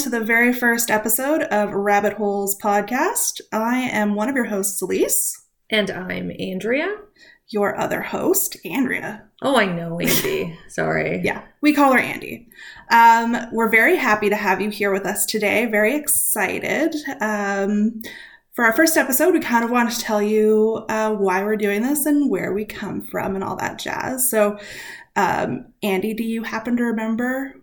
To the very first episode of Rabbit Holes Podcast. I am one of your hosts, Elise. And I'm Andrea. Your other host, Andrea. Oh, I know, Andy. Sorry. Yeah, we call her Andy. Um, we're very happy to have you here with us today. Very excited. Um, for our first episode, we kind of want to tell you uh, why we're doing this and where we come from and all that jazz. So, um, Andy, do you happen to remember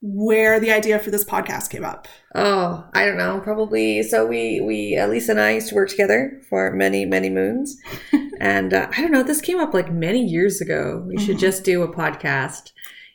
where the idea for this podcast came up? Oh, I don't know. Probably. So we we Elise and I used to work together for many many moons, and uh, I don't know. This came up like many years ago. We should Mhm. just do a podcast,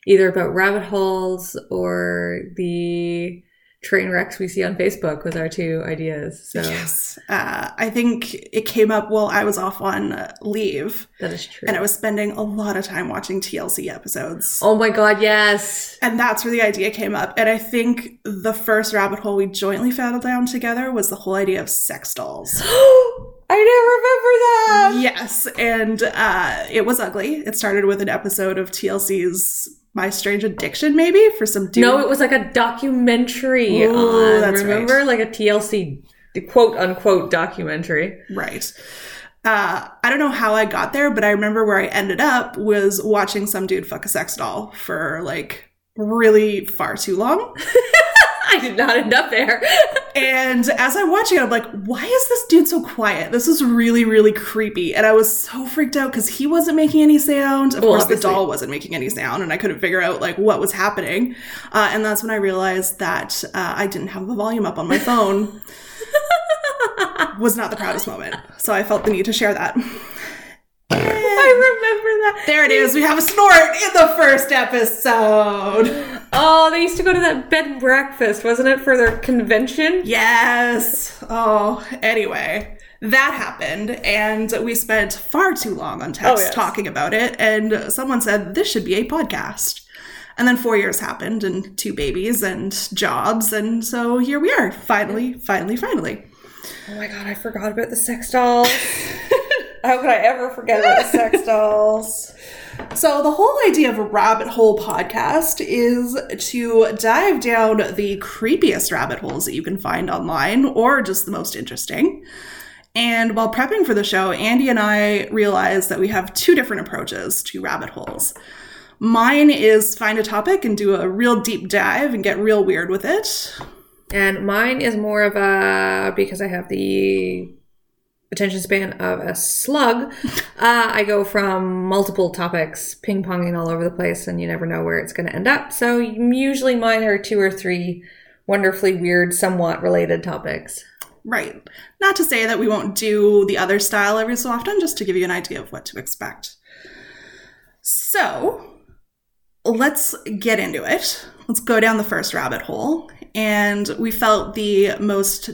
either about rabbit holes or the train wrecks we see on Facebook. with our two ideas. So Yes. Uh, I think it came up while I was off on leave that is true. and I was spending a lot of time watching TLC episodes. oh my god! Yes. And that's where the idea came up. And I think the first rabbit hole we jointly fell down together was the whole idea of sex dolls. I didn't remember that. yes. And uh, it was ugly. It started with an episode of TLC's My Strange Addiction, maybe, for some dude. No, it was like a documentary Ooh, on. that's remember, right. like a TLC quote unquote documentary. Right. Uh, I don't know how I got there, but I remember where I ended up was watching some dude fuck a sex doll for like really far too long. I did not end up there. And as I'm watching it, I'm like, why is this dude so quiet? This is really, really creepy. And I was so freaked out because he wasn't making any sound. Of Well, course, obviously. the doll wasn't making any sound, and I couldn't figure out like what was happening. Uh, and that's when I realized that uh, I didn't have the volume up on my phone. was not the proudest moment. So I felt the need to share that. I remember that. There it is. We have a snort in the first episode. Oh, they used to go to that bed and breakfast, wasn't it, for their convention? Yes. Oh, anyway, that happened, and we spent far too long on text Oh, yes. talking about it. And someone said this should be a podcast. And then four years happened, and two babies, and jobs, and so here we are. Finally, finally, finally. Oh my god, I forgot about the sex dolls. How could I ever forget about sex dolls? So, the whole idea of a rabbit hole podcast is to dive down the creepiest rabbit holes that you can find online or just the most interesting. And while prepping for the show, Andy and I realized that we have two different approaches to rabbit holes. Mine is find a topic and do a real deep dive and get real weird with it. And mine is more of a because I have the attention span of a slug. Uh, I go from multiple topics, ping ponging all over the place, and you never know where it's going to end up. So usually mine are two or three wonderfully weird, somewhat related topics. Right. Not to say that we won't do the other style every so often, just to give you an idea of what to expect. So, let's get into it. Let's go down the first rabbit hole. And we felt the most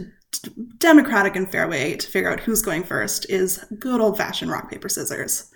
democratic and fair way to figure out who's going first is good old fashioned rock, paper, scissors.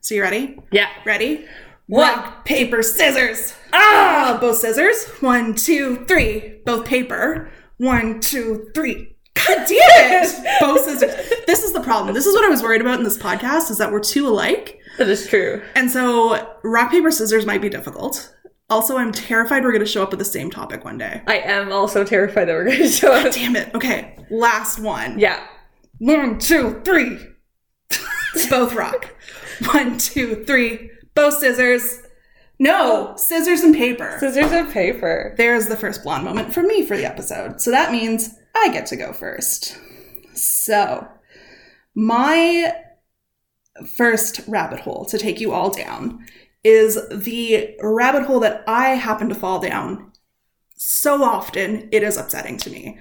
So, you ready? Yeah. Ready? What? Rock, paper, scissors. Ah, both scissors. One, two, three. Both paper. One, two, three. God damn it! both scissors. This is the problem. This is what I was worried about in this podcast: is that we're too alike, That is true. and so rock, paper, scissors might be difficult. Also, I'm terrified we're going to show up with the same topic one day. I am also terrified that we're going to show up. Damn it. Okay, last one. Yeah. One, two, three. Both rock. One, two, three. Both scissors. No, scissors and paper. Scissors and paper. There's the first blonde moment for me for the episode. So that means I get to go first. So, my first rabbit hole to take you all down is the rabbit hole that I happen to fall down so often, it is upsetting to me.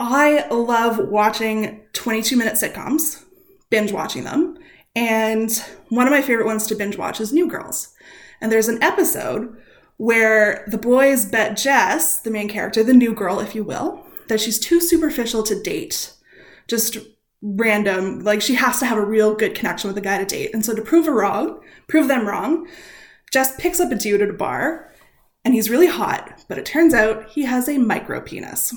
I love watching 22 minute sitcoms, binge watching them. And one of my favorite ones to binge watch is New Girls. And there's an episode where the boys bet Jess, the main character, the new girl, if you will, that she's too superficial to date. Just random, like she has to have a real good connection with a guy to date. And so to prove her wrong, prove them wrong, Jess picks up a dude at a bar and he's really hot, but it turns out he has a micro penis.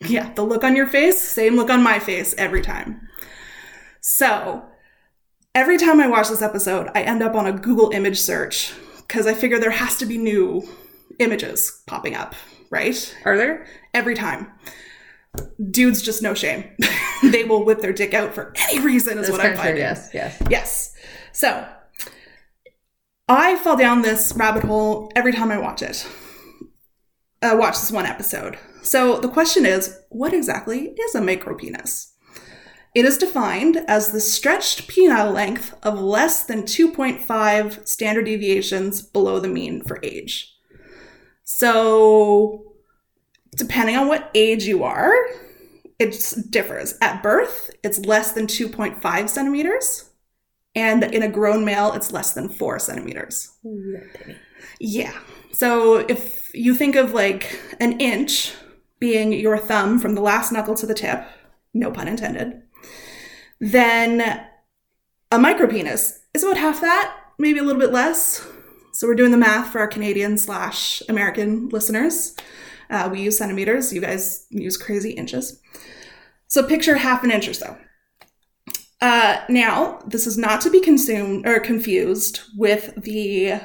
Yeah, the look on your face, same look on my face every time. So, every time I watch this episode, I end up on a Google image search because I figure there has to be new images popping up, right? Are there? Every time. Dudes just no shame. they will whip their dick out for any reason, is That's what I'm kind of true. finding. Yes, yes. Yes. So I fall down this rabbit hole every time I watch it. Uh, watch this one episode. So the question is, what exactly is a micropenis? It is defined as the stretched penile length of less than 2.5 standard deviations below the mean for age. So, depending on what age you are, it differs. At birth, it's less than 2.5 centimeters, and in a grown male, it's less than 4 centimeters. Yeah. So if you think of like an inch being your thumb from the last knuckle to the tip, no pun intended, then a micropenis is about half that, maybe a little bit less. So we're doing the math for our Canadian slash American listeners. Uh, we use centimeters. You guys use crazy inches. So picture half an inch or so. Uh, now, this is not to be consumed or confused with the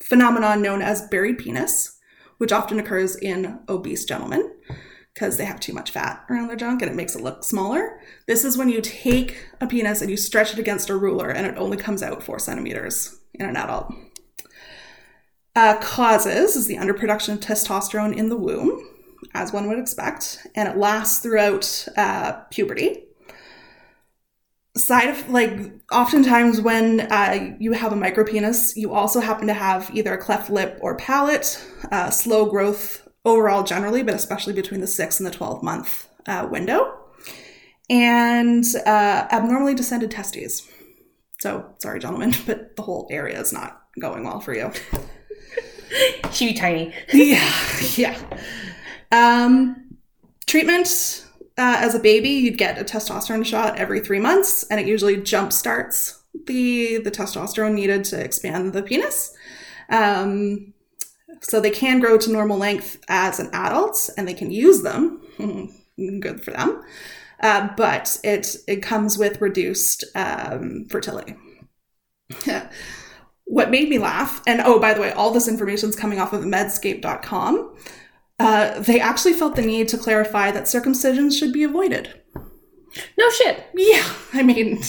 phenomenon known as buried penis, which often occurs in obese gentlemen because they have too much fat around their junk and it makes it look smaller. This is when you take a penis and you stretch it against a ruler and it only comes out four centimeters in an adult. Uh, causes is the underproduction of testosterone in the womb, as one would expect, and it lasts throughout uh, puberty. Side of like oftentimes when uh, you have a micropenis you also happen to have either a cleft lip or palate uh, slow growth overall generally but especially between the 6 and the 12 month uh, window. And uh, abnormally descended testes. So sorry gentlemen but the whole area is not going well for you She be tiny. yeah yeah. Um treatment uh, as a baby you'd get a testosterone shot every three months and it usually jump starts the the testosterone needed to expand the penis. Um, so they can grow to normal length as an adult and they can use them. Good for them. Uh, but it it comes with reduced um, fertility what made me laugh and oh by the way all this information is coming off of medscape.com uh, they actually felt the need to clarify that circumcision should be avoided. No shit. Yeah, I mean,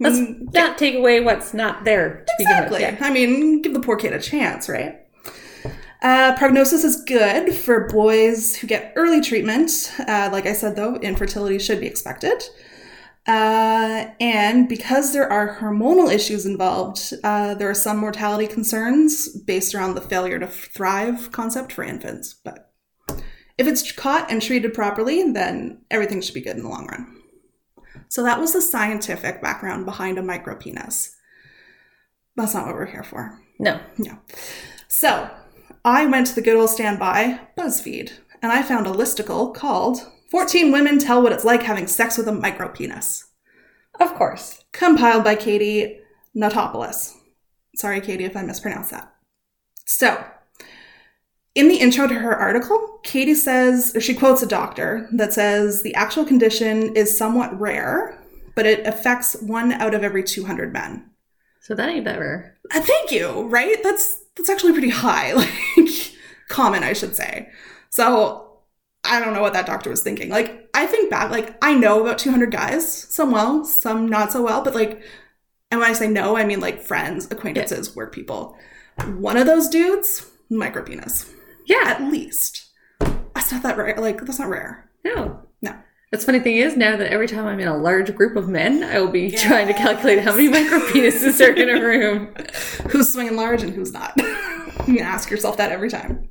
Let's mm, not take away what's not there to begin with. exactly. Yeah. I mean, give the poor kid a chance, right? Uh, prognosis is good for boys who get early treatment. Uh, like I said, though, infertility should be expected. Uh, and because there are hormonal issues involved, uh, there are some mortality concerns based around the failure to thrive concept for infants. But if it's caught and treated properly, then everything should be good in the long run. So that was the scientific background behind a micropenis. That's not what we're here for. No. No. So I went to the good old standby, BuzzFeed, and I found a listicle called 14 Women Tell What It's Like Having Sex with a Micropenis, Of course. compiled by Katie Notopoulos. Sorry, Katie, if I mispronounced that. So, in the intro to her article, Katie says, or she quotes a doctor that says the actual condition is somewhat rare, but it affects one out of every 200 men. So that ain't that rare. Uh, thank you. Right? That's that's actually pretty high, like common, I should say. So I don't know what that doctor was thinking. Like I think back, like I know about 200 guys, some well, some not so well, but like, and when I say no, I mean like friends, acquaintances, work people. One of those dudes, micropenis, Yeah. at least. That's not that rare. Like that's not rare. No. No. That's funny thing is now that every time I'm in a large group of men, I will be trying to calculate how many micropenises are in a room. Who's swinging large and who's not? you can ask yourself that every time.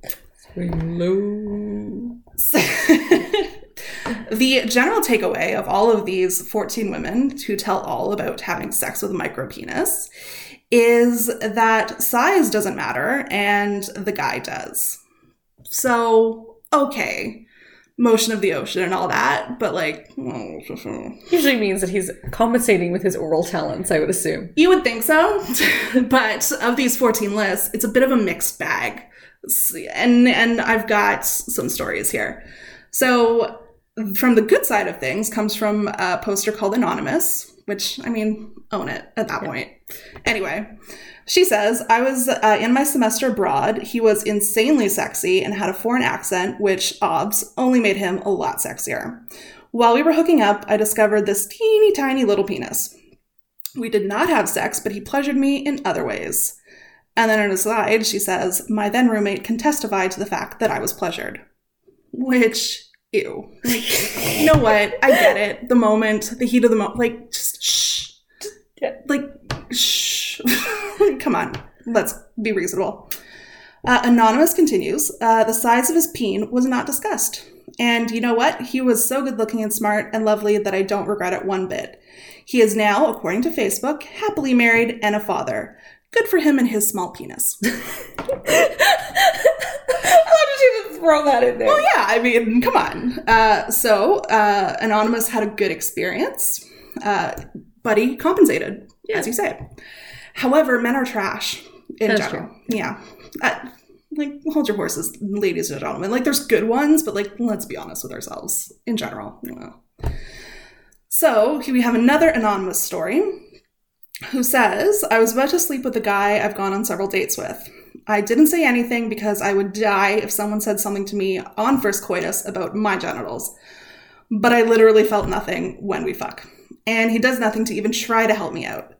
Swing low. the general takeaway of all of these 14 women who tell all about having sex with a micropenis is that size doesn't matter and the guy does. So, okay, motion of the ocean and all that, but like, Usually means that he's compensating with his oral talents, I would assume. you would think so. but of these 14 lists, it's a bit of a mixed bag. And and I've got some stories here. So from the good side of things comes from a poster called Anonymous which, I mean, own it at that point. Anyway, she says, I was uh, in my semester abroad. He was insanely sexy and had a foreign accent, which, obs, only made him a lot sexier. While we were hooking up, I discovered this teeny tiny little penis. We did not have sex, but he pleasured me in other ways. And then in a aside, she says, My then roommate can testify to the fact that I was pleasured. Which, ew. You know what? I get it. The moment, the heat of the moment, like, just shh. Yeah. Like, shh. Come on. Let's be reasonable. Uh, Anonymous continues uh, The size of his peen was not discussed. And you know what? He was so good looking and smart and lovely that I don't regret it one bit. He is now, according to Facebook, happily married and a father. Good for him and his small penis. How did you even throw that in there? Well, yeah, I mean, come on. Uh, so, uh, Anonymous had a good experience. Uh, Buddy compensated, as you say. However, men are trash in That's general. Yeah. Uh, like, hold your horses, ladies and gentlemen. Like, there's good ones, but, like, let's be honest with ourselves in general. You know. So, here we have another anonymous story who says, I was about to sleep with a guy I've gone on several dates with. I didn't say anything because I would die if someone said something to me on first coitus about my genitals. But I literally felt nothing when we fuck. And he does nothing to even try to help me out.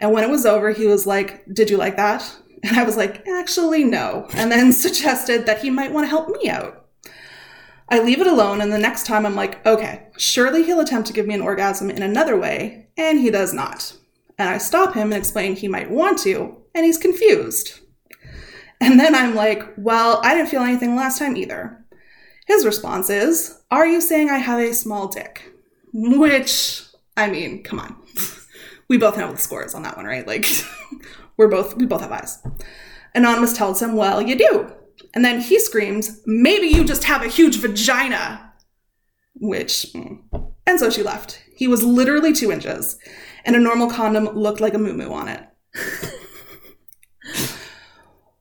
And when it was over, he was like, Did you like that? And I was like, Actually, no. And then suggested that he might want to help me out. I leave it alone, and the next time I'm like, Okay, surely he'll attempt to give me an orgasm in another way. And he does not. And I stop him and explain he might want to, and he's confused. And then I'm like, well, I didn't feel anything last time either. His response is, Are you saying I have a small dick? Which, I mean, come on. We both know the scores on that one, right? Like, we're both, we both have eyes. Anonymous tells him, Well, you do. And then he screams, Maybe you just have a huge vagina. Which, mm. and so she left. He was literally two inches, and a normal condom looked like a moo on it.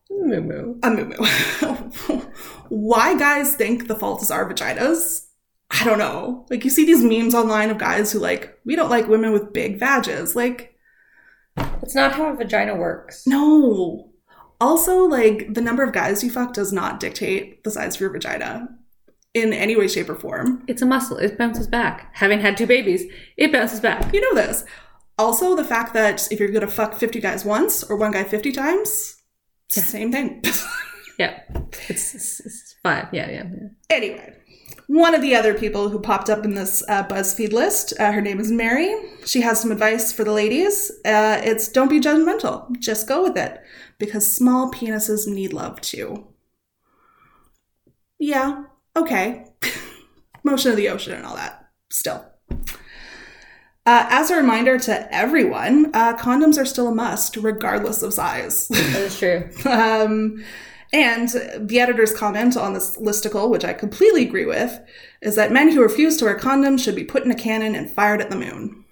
Moo moo. a moo Why guys think the fault is our vaginas? I don't know. Like you see these memes online of guys who like, we don't like women with big vages. Like, It's not how a vagina works. no. Also, like the number of guys you fuck does not dictate the size of your vagina in any way, shape, or form. It's a muscle. It bounces back. Having had two babies, it bounces back. You know this. Also, the fact that if you're gonna fuck 50 guys once or one guy 50 times, it's the same thing. Yeah. It's, it's, it's five. Yeah, yeah, yeah. Anyway, one of the other people who popped up in this uh, BuzzFeed list, uh, her name is Mary. She has some advice for the ladies. Uh, it's don't be judgmental, just go with it, because small penises need love too. Yeah, okay. Motion of the ocean and all that. Still. Uh, as a reminder to everyone, uh, condoms are still a must, regardless of size. That is true. Um, and the editor's comment on this listicle, which I completely agree with, is that men who refuse to wear condoms should be put in a cannon and fired at the moon.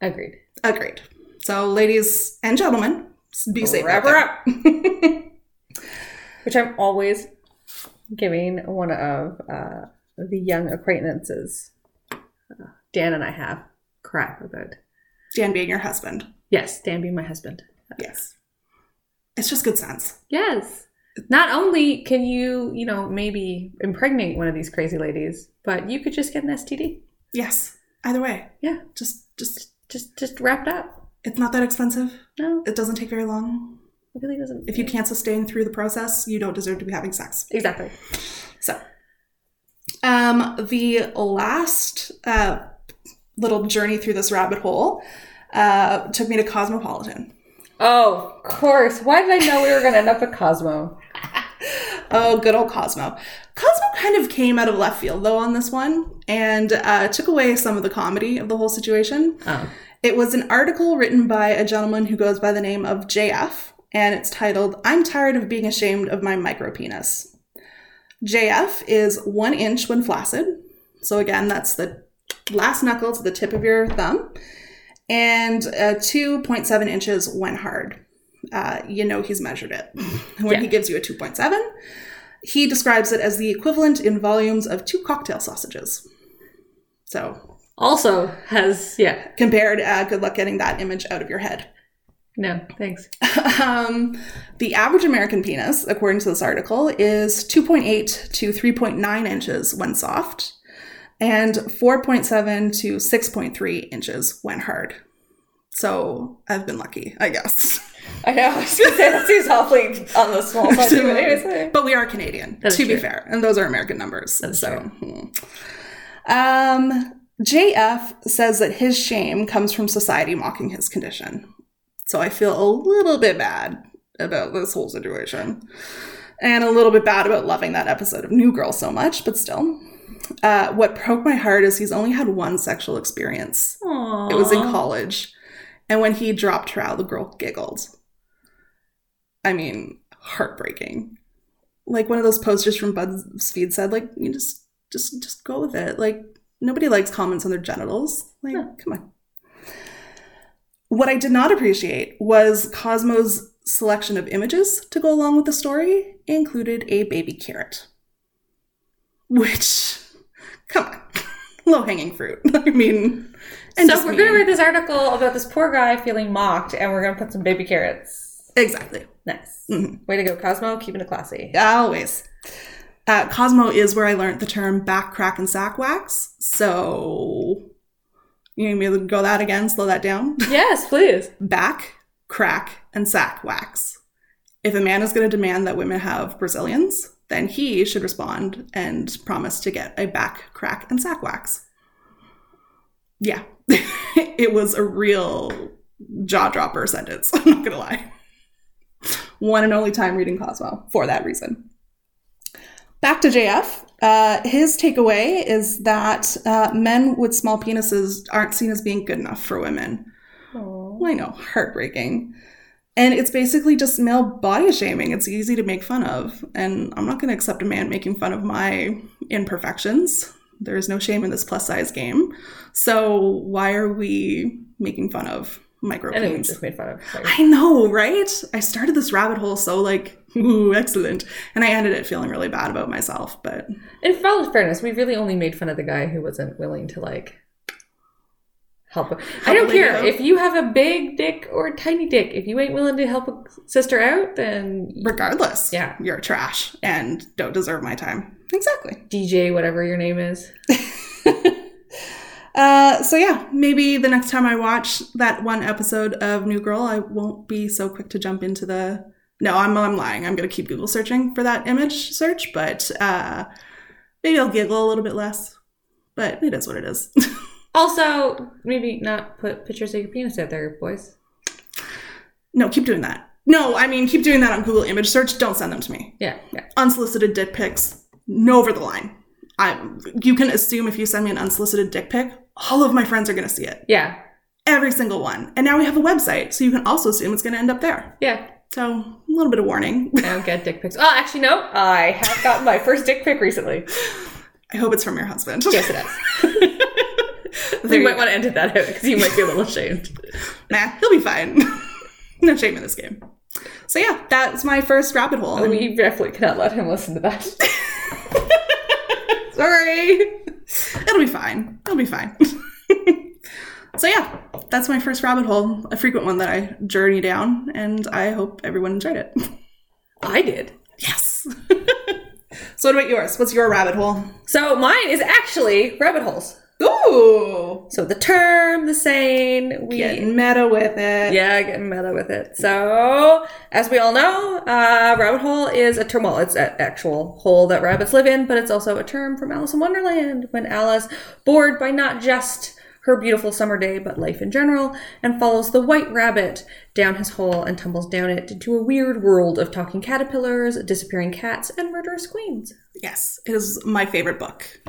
Agreed. Agreed. So, ladies and gentlemen, be safe. Wrap her up. Which I'm always giving one of uh, the young acquaintances uh, Dan and I have crap about. Dan being your husband. Yes, Dan being my husband. Yes. It's just good sense. Yes. Not only can you, you know, maybe impregnate one of these crazy ladies, but you could just get an STD. Yes. Either way. Yeah. Just, just, Just just wrapped up. it's not that expensive. No, It doesn't take very long. it really doesn't. If you can't sustain through the process, you don't deserve to be having sex. Exactly. So, um, the last uh, little journey through this rabbit hole uh, took me to Cosmopolitan. Oh, of course. Why did I know we were going to end up at Cosmo? Oh, good old Cosmo. Cosmo kind of came out of left field though on this one and uh, took away some of the comedy of the whole situation. Oh. It was an article written by a gentleman who goes by the name of JF, and it's titled I'm Tired of Being Ashamed of My Micro Penis. JF is one inch when flaccid. So, again, that's the last knuckle to the tip of your thumb, and uh, 2.7 inches when hard. Uh, you know he's measured it. When Yeah. he gives you a 2.7, he describes it as the equivalent in volumes of two cocktail sausages. So, Also has yeah. Compared, uh, good luck getting that image out of your head. No, thanks. um, the average American penis, according to this article, is 2.8 to 3.9 inches when soft, and 4.7 to 6.3 inches when hard. So I've been lucky, I guess. I know. I was gonna say that seems awfully on the small side. but anyways, but we are Canadian, to be fair, and those are American numbers. is so, hmm. um, JF says that his shame comes from society mocking his condition. So I feel a little bit bad about this whole situation, and a little bit bad about loving that episode of New Girl so much, but still. Uh, what broke my heart is he's only had one sexual experience. It was in college. And when he dropped her out, the girl giggled. I mean, heartbreaking. Like one of those posters from BuzzFeed said, like, you just just just go with it. Like nobody likes comments on their genitals. Like, No. come on. What I did not appreciate was Cosmo's selection of images to go along with the story included a baby carrot. Which come on. Low hanging fruit. I mean and so we're gonna read this article about this poor guy feeling mocked, and we're gonna put some baby carrots. Exactly. Nice. Mhm. Way to go, Cosmo. Keeping it classy. Always. Uh, Cosmo is where I learned the term back, crack, and sack wax. So, you need me to go that again, slow that down? Yes, please. back, crack, and sack wax. If a man is going to demand that women have Brazilians, then he should respond and promise to get a back, crack, and sack wax. Yeah, it was a real jaw dropper sentence. I'm not to lie. One and only time reading Cosmo for that reason. Back to JF. Uh, his takeaway is that uh, men with small penises aren't seen as being good enough for women. Well, I know, heartbreaking. And it's basically just male body shaming. It's easy to make fun of. And I'm not going to accept a man making fun of my imperfections. There is no shame in this plus size game. So why are we making fun of micro I we just made fun of. Like, I know, right? I started this rabbit hole so like, ooh, excellent. And I ended it feeling really bad about myself. But in fairness, we really only made fun of the guy who wasn't willing to like help. I don't care out. if you have a big dick or a tiny dick. If you ain't willing to help a sister out, then regardless, Yeah. you're trash and don't deserve my time. Exactly. DJ, whatever your name is. Uh, so yeah, maybe the next time I watch that one episode of New Girl, I won't be so quick to jump into the. No, I'm I'm lying. I'm gonna keep Google searching for that image search, but uh, maybe I'll giggle a little bit less. But it is what it is. Also, maybe not put pictures of your penis out there, boys. no, keep doing that. No, I mean keep doing that on Google image search. Don't send them to me. Yeah, yeah. Unsolicited dick pics, no over the line. I you can assume if you send me an unsolicited dick pic, all of my friends are gonna see it. Yeah, Every single one. And now we have a website, so you can also assume it's gonna end up there. yeah. So a little bit of warning. I don't get dick pics. Oh, actually, no. I have gotten my first dick pic recently. I hope it's from your husband. Yes, it is. You might want to edit that out because you might be a little ashamed. Nah, he'll be fine. no shame in this game. So yeah, that's my first rabbit hole. And- We definitely cannot let him listen to that. Sorry. It'll be fine. It'll be fine. so yeah, that's my first rabbit hole, a frequent one that I journey down, and I hope everyone enjoyed it. I did. Yes. so what about yours? What's your rabbit hole? So mine is actually rabbit holes. Ooh. So the term, the saying, we Getting meta with it. yeah, getting meta with it. So as we all know, uh, rabbit hole is a term. Well, it's an actual hole that rabbits live in, but it's also a term from Alice in Wonderland when Alice, bored by not just her beautiful summer day, but life in general, and follows the white rabbit down his hole and tumbles down it into a weird world of talking caterpillars, disappearing cats, and murderous queens. Yes, it is my favorite book.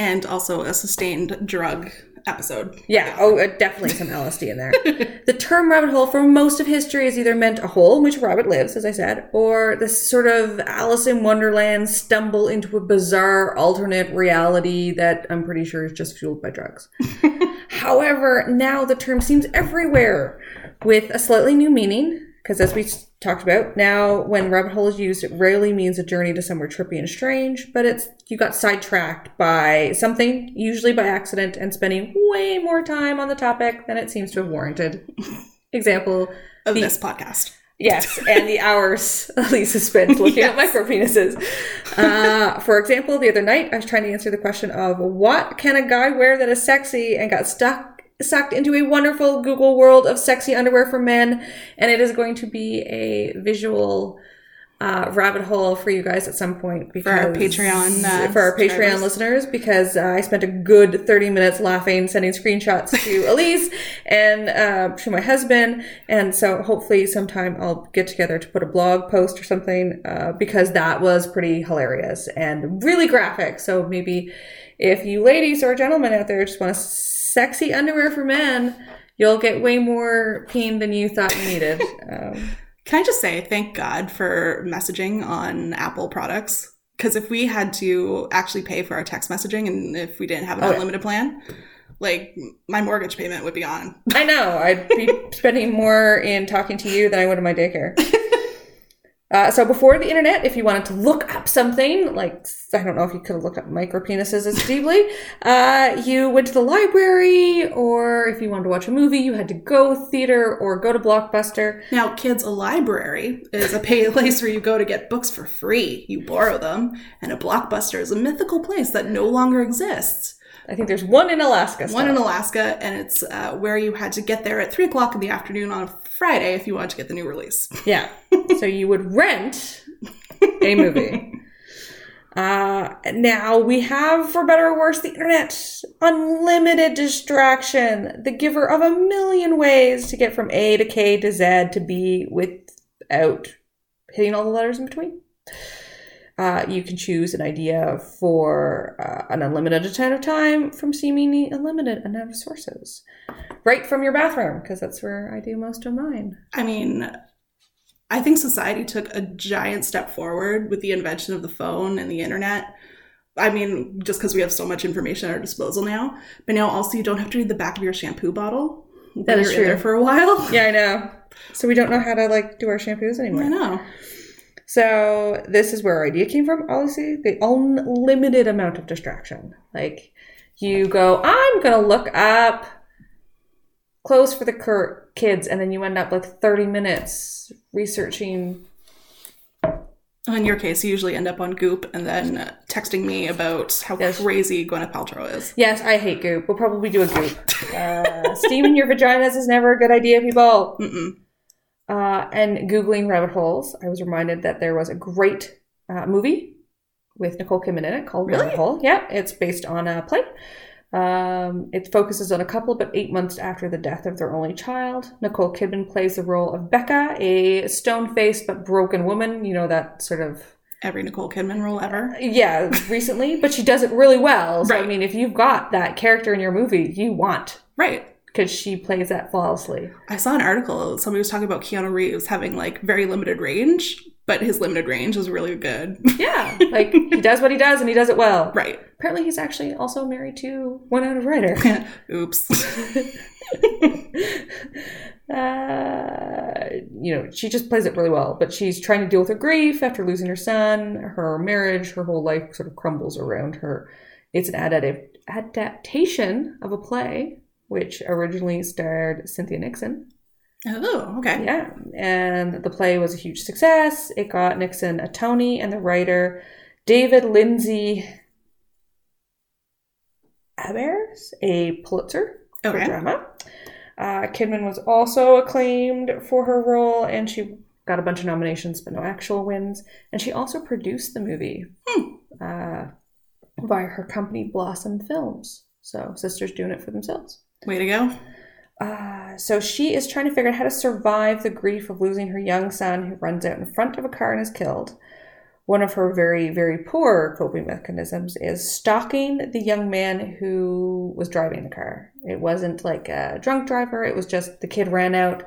And also a sustained drug episode. Yeah, oh, uh, definitely some LSD in there. the term rabbit hole for most of history has either meant a hole in which a rabbit lives, as I said, or this sort of Alice in Wonderland stumble into a bizarre alternate reality that I'm pretty sure is just fueled by drugs. However, now the term seems everywhere with a slightly new meaning Because as we talked about, now when rabbit hole is used, it rarely means a journey to somewhere trippy and strange, but it's you got sidetracked by something, usually by accident, and spending way more time on the topic than it seems to have warranted. Example, Of The- this podcast. Yes, and the hours Lisa spent looking at Yes. micro penises. Uh, for example, the other night I was trying to answer the question of what can a guy wear that is sexy and got stuck sucked into a wonderful Google world of sexy underwear for men, and it is going to be a visual uh, rabbit hole for you guys at some point because our Patreon, uh, for our Patreon listeners because uh, I spent a good 30 minutes laughing, sending screenshots to Elise and uh, to my husband. And so hopefully sometime I'll get together to put a blog post or something uh, because that was pretty hilarious and really graphic. So maybe if you ladies or gentlemen out there just want a sexy underwear for men, you'll get way more peen than you thought you needed. Um, Can I just say thank God for messaging on Apple products? Because if we had to actually pay for our text messaging and if we didn't have an Oh, yeah. unlimited plan, like my mortgage payment would be on. I know. I'd be spending more in talking to you than I would in my daycare. Uh, so before the internet, if you wanted to look up something, like I don't know if you could have looked up micro penises as deeply, uh, you went to the library, or if you wanted to watch a movie, you had to go theater or go to Blockbuster. Now, kids, a library is a place where you go to get books for free. You borrow them, and a blockbuster is a mythical place that no longer exists. I think there's one in Alaska. One in. Alaska, and it's uh, where you had to get there at three o'clock in the afternoon on a Friday if you wanted to get the new release. Yeah. so you would rent a movie. Uh, now we have, for better or worse, the internet. Unlimited distraction. The giver of a million ways to get from A to K to Z to B without hitting all the letters in between. Uh, you can choose an idea for uh, an unlimited amount of time from seemingly unlimited amount of sources. Right from your bathroom, because that's where I do most of mine. I mean, I think society took a giant step forward with the invention of the phone and the internet. I mean, just because we have so much information at our disposal now, but now also you don't have to read the back of your shampoo bottle. when That is you're true. there for a while. Yeah, I know. So we don't know how to like do our shampoos anymore. I know. So this is where our idea came from. Obviously, the unlimited amount of distraction. Like you go, I'm gonna look up clothes for the cur- kids, and then you end up like 30 minutes researching. In your case, you usually end up on Goop and then texting me about how Yes. crazy Gwyneth Paltrow is. Yes, I hate goop. We'll probably do a goop. Uh, steaming your vaginas is never a good idea, people. Mm-mm. Uh, and Googling rabbit holes, I was reminded that there was a great uh, movie with Nicole Kidman in it called Really? Rabbit Hole. Yeah, it's based on a play. Um, it focuses on a couple, but eight months after the death of their only child. Nicole Kidman plays the role of Becca, a stone faced but broken woman. You know, that sort of Every Nicole Kidman role ever. yeah, recently, but she does it really well. So I mean, if you've got that character in your movie, you want Right. Because she plays that flawlessly. I saw an article. Somebody was talking about Keanu Reeves having like very limited range, but his limited range is really good. Yeah, like he does what he does and he does it well. right. Apparently, he's actually also married to Winona Ryder. Oops. uh, you know, she just plays it really well. But she's trying to deal with her grief after losing her son, her marriage, her whole life sort of crumbles around her. It's an adaptive adaptation of a play which originally starred Cynthia Nixon. oh, okay. Yeah, and the play was a huge success. It got Nixon a Tony, and the writer David Lindsay Abers a Pulitzer for drama. Uh, Kidman was also acclaimed for her role, and she got a bunch of nominations, but no actual wins. And she also produced the movie Hmm. uh, by her company Blossom Films. So sisters doing it for themselves. Way to go. Uh, so she is trying to figure out how to survive the grief of losing her young son who runs out in front of a car and is killed. One of her very, very poor coping mechanisms is stalking the young man who was driving the car. It wasn't like a drunk driver, it was just the kid ran out,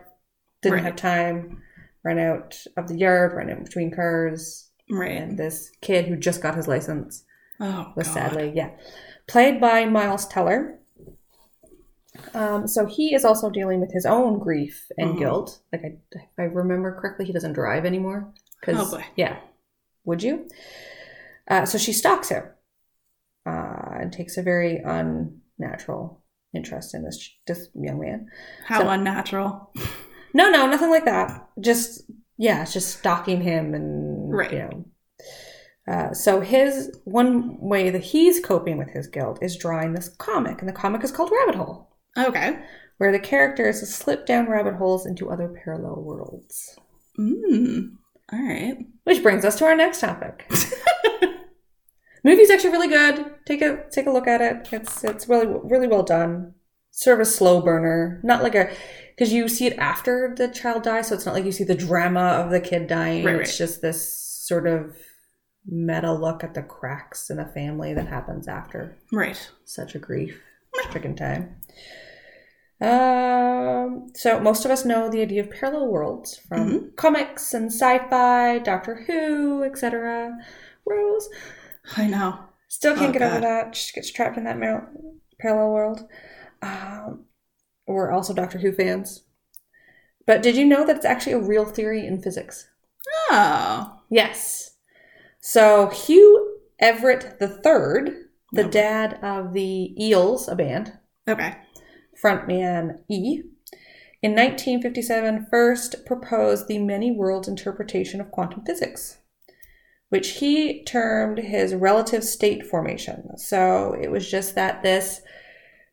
didn't Right. have time, ran out of the yard, ran out between cars, Right. and this kid who just got his license oh, was God. sadly, yeah. Played by Miles Teller. Um, so he is also dealing with his own grief and Mhm. guilt. Like I, if I remember correctly, he doesn't drive anymore. 'Cause- Oh, boy. Yeah. Would you? Uh, so she stalks him uh, and takes a very unnatural interest in this this young man. How So- unnatural. No, no, nothing like that. Just yeah, it's just stalking him and Right. you know. Uh, so his one way that he's coping with his guilt is drawing this comic, and the comic is called Rabbit Hole, Okay. where the characters slip down rabbit holes into other parallel worlds. Mm. All right. Which brings us to our next topic. Movie's actually really good. Take a take a look at it. It's it's really really well done. Sort of a slow burner, not like a because you see it after the child dies, so it's not like you see the drama of the kid dying. Right, it's right. just this sort of meta look at the cracks in the family that happens after Right. such a grief stricken time. Um, so most of us know the idea of parallel worlds from comics and sci-fi, Doctor Who, etc. Rose I know. still can't Oh, get over that. She gets trapped in that mar- parallel world. Um, we're also Doctor Who fans. But did you know that it's actually a real theory in physics? Oh. Yes. So Hugh Everett III, the Okay. dad of the Eels, a band, Okay. Frontman E, in 1957 first proposed the many worlds interpretation of quantum physics, which he termed his relative state formation. So it was just that this,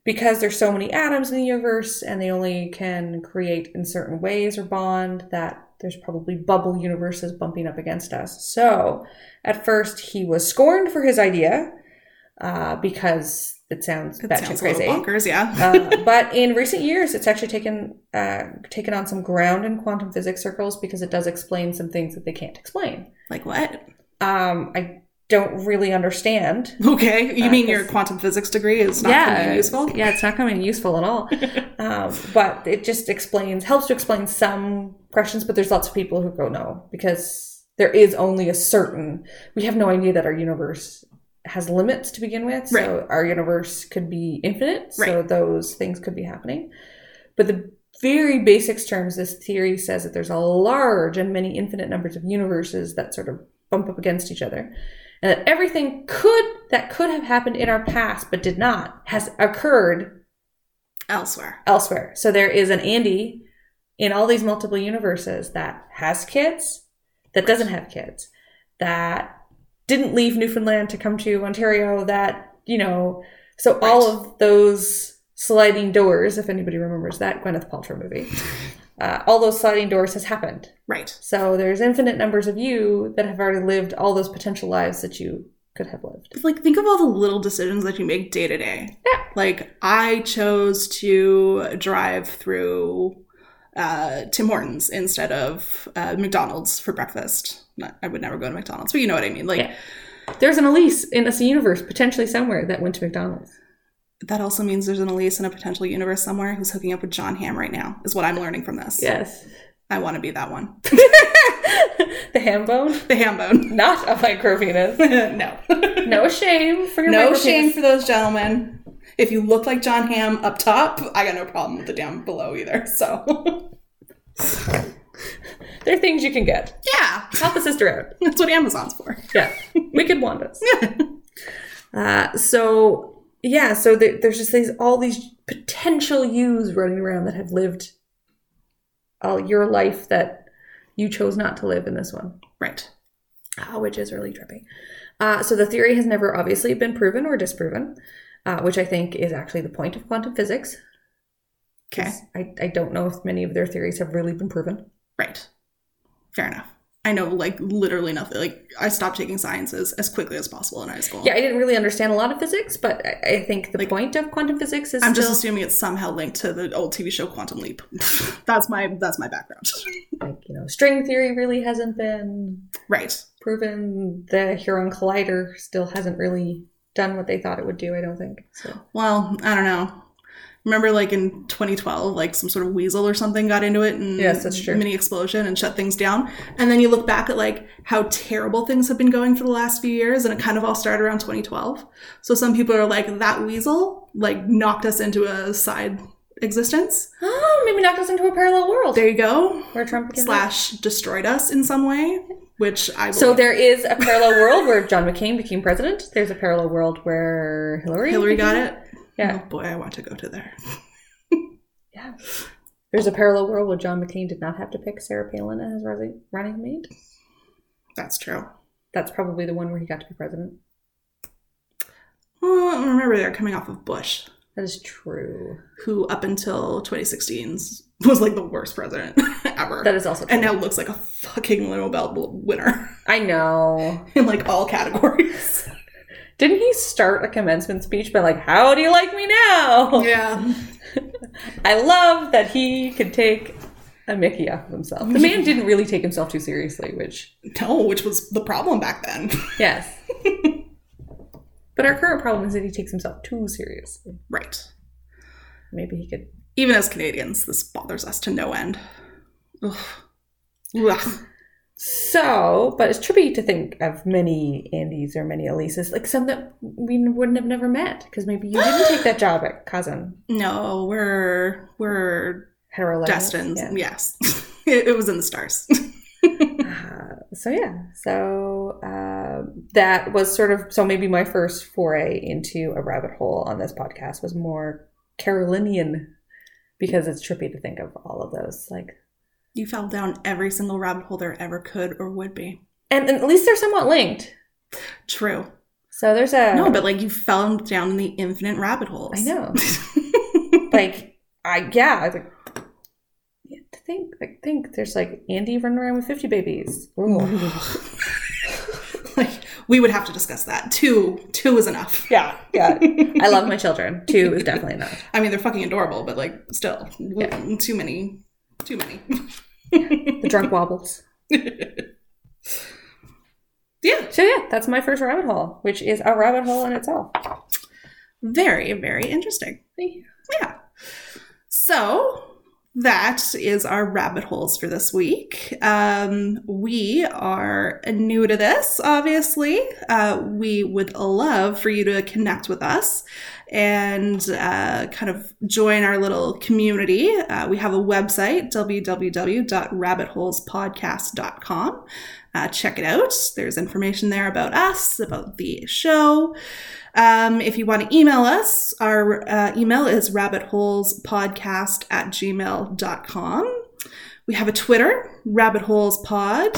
because there's so many atoms in the universe and they only can create in certain ways or bond, that there's probably bubble universes bumping up against us. So at first he was scorned for his idea uh, because it sounds It sounds crazy bonkers, yeah. uh, but in recent years, it's actually taken uh, taken on some ground in quantum physics circles because it does explain some things that they can't explain. like what? Um, I don't really understand. Okay. You Uh, mean your quantum physics degree is not gonna be useful? Yeah, it's not coming be useful at all. um, but it just explains helps to explain some questions. But there's lots of people who go no because there is only a certain. We have no idea that our universe has limits to begin with. So our universe could be infinite. So those things could be happening. But the very basics terms, this theory says that there's a large and many infinite numbers of universes that sort of bump up against each other. And that everything could that could have happened in our past but did not has occurred Elsewhere. elsewhere. So there is an Andy in all these multiple universes that has kids, that doesn't have kids, that didn't leave Newfoundland to come to Ontario, that, you know, so all of those sliding doors, if anybody remembers that Gwyneth Paltrow movie, uh, all those sliding doors has happened. Right. So there's infinite numbers of you that have already lived all those potential lives that you could have lived. Like think of all the little decisions that you make day to day. Yeah. Like I chose to drive through uh, Tim Hortons instead of uh, McDonald's for breakfast. Not, I would never go to McDonald's, but you know what I mean. Like Yeah. There's an Elise in this universe potentially somewhere that went to McDonald's. that also means there's an Elise in a potential universe somewhere who's hooking up with Jon Hamm right now. Is what I'm learning from this. Yes. I want to be that one. the ham bone, The ham bone. not a micropenis. no. No shame for your no micropenis. shame for those gentlemen. If you look like Jon Hamm up top, I got no problem with the down below either. So There are things you can get. yeah, Help a sister out. that's what Amazon's for. Yeah. Wicked Wandas. uh, so yeah, so there, there's just these all these potential yous running around that have lived all your life that you chose not to live in this one. Right. uh, which is really trippy. Uh, so the theory has never obviously been proven or disproven, uh, which I think is actually the point of quantum physics. Okay. I, I don't know if many of their theories have really been proven. Right. Fair enough. I know like literally nothing. Like I stopped taking sciences as quickly as possible in high school. Yeah, I didn't really understand a lot of physics, but I, I think the Like- point of quantum physics is I'm still just assuming it's somehow linked to the old TV show Quantum Leap. that's my that's my background. like you know string theory really hasn't been right. proven. The Hadron collider still hasn't really done what they thought it would do. I don't think so. Well, I don't know. Remember, like in 2012, like some sort of weasel or something got into it and Yes, that's true. mini explosion and shut things down. And then you look back at like how terrible things have been going for the last few years, and it kind of all started around 2012. So some people are like, that weasel like knocked us into a side existence. Oh, maybe knocked us into a parallel world There you go. where Trump Slash destroyed us in some way, which I So there is a parallel world where John McCain became president. There's a parallel world where Hillary. Hillary got it. Yeah. Oh boy, I want to go to there. Yeah. There's a parallel world where John McCain did not have to pick Sarah Palin as running running mate. That's true. That's probably the one where he got to be president. Well, remember they're coming off of Bush, That is true. who up until 2016 was like the worst president ever. That is also true. and now looks like a fucking Nobel winner I know. in like all categories. Didn't he start a commencement speech by like, "How do you like me now?" Yeah. I love that he could take a Mickey off of himself. The man didn't really take himself too seriously, which No, which was the problem back then. yes. but our current problem is that he takes himself too seriously. right. Maybe he could Even as Canadians, this bothers us to no end. Ugh. Ugh. So, but it's trippy to think of many Andys or many Elises, like some that we wouldn't have never met because maybe you didn't take that job at cousin. No, we're we're Hetero destined. Yeah. Yes, it, it was in the stars. Uh, so yeah, so uh, that was sort of so maybe my first foray into a rabbit hole on this podcast was more Carrollian because it's trippy to think of all of those like, you fell down every single rabbit hole there ever could or would be. and, and at least they're somewhat linked. True. So there's a No, but like you fell down in the infinite rabbit holes. I know. like I yeah, I was like to think like think there's like Andy running around with fifty babies. Like we would have to discuss that. Two, two is enough. yeah, yeah. I love my children. Two is definitely enough. I mean, they're fucking adorable, but like still, too many, too many. The drunk wobbles. yeah, So yeah, that's my first rabbit hole, which is a rabbit hole in itself. very, very interesting. Thank you. Yeah. So that is our rabbit holes for this week. Um, we are new to this, obviously. Uh, we would love for you to connect with us and uh, kind of join our little community. Uh, we have a website, www.rabbitholespodcast.com. Uh, check it out. There's information there about us, about the show. Um, if you want to email us, our uh, email is rabbitholespodcast at gmail.com. We have a Twitter, Rabbit Holes Pod.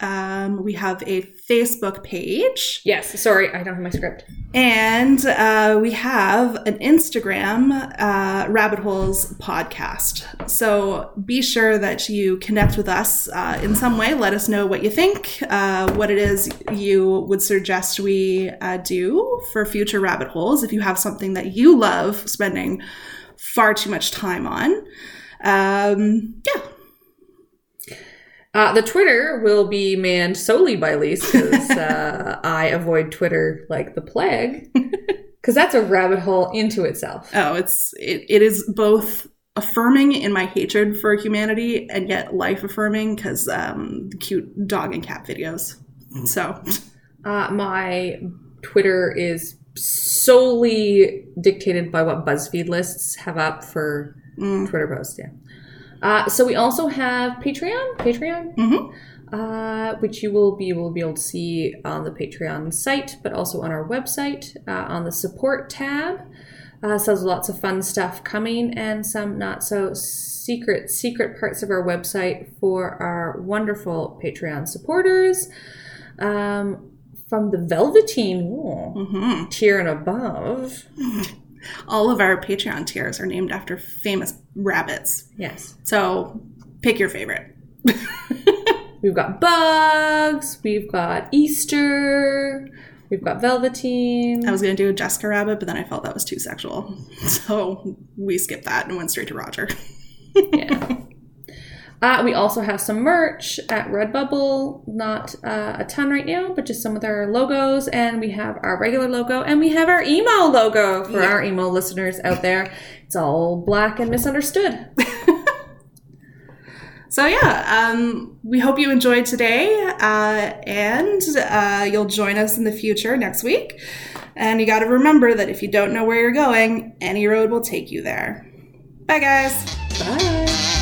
Um, we have a Facebook page. Yes, sorry, I don't have my script. And uh, we have an Instagram, uh, Rabbit Holes Podcast. So be sure that you connect with us uh, in some way. Let us know what you think, uh, what it is you would suggest we uh, do for future rabbit holes. If you have something that you love spending far too much time on, um, yeah. Uh, the Twitter will be manned solely by Lise because uh, I avoid Twitter like the plague. Because that's a rabbit hole into itself. Oh, it's it, it is both affirming in my hatred for humanity and yet life affirming because um, the cute dog and cat videos. So Uh, my Twitter is solely dictated by what BuzzFeed lists have up for mm, Twitter posts. Yeah. Uh, so we also have Patreon. Patreon. mhm. uh, which you will be will be able to see on the Patreon site, but also on our website uh, on the support tab. Uh, so there's lots of fun stuff coming and some not so secret secret parts of our website for our wonderful Patreon supporters. Um, from the Velveteen ooh, Mhm. tier and above. all of our Patreon tiers are named after famous rabbits. Yes. So pick your favorite. We've got bugs, we've got Easter, we've got Velveteen. I was gonna do a Jessica Rabbit, but then I felt that was too sexual, so we skipped that and went straight to Roger. yeah. Uh, we also have some merch at Redbubble. Not uh, a ton right now, but just some of their logos. And we have our regular logo and we have our emo logo for Yeah. our emo listeners out there. It's all black and misunderstood. So yeah, um, we hope you enjoyed today, uh, and uh, you'll join us in the future next week. And you got to remember that if you don't know where you're going, any road will take you there. Bye, guys. Bye.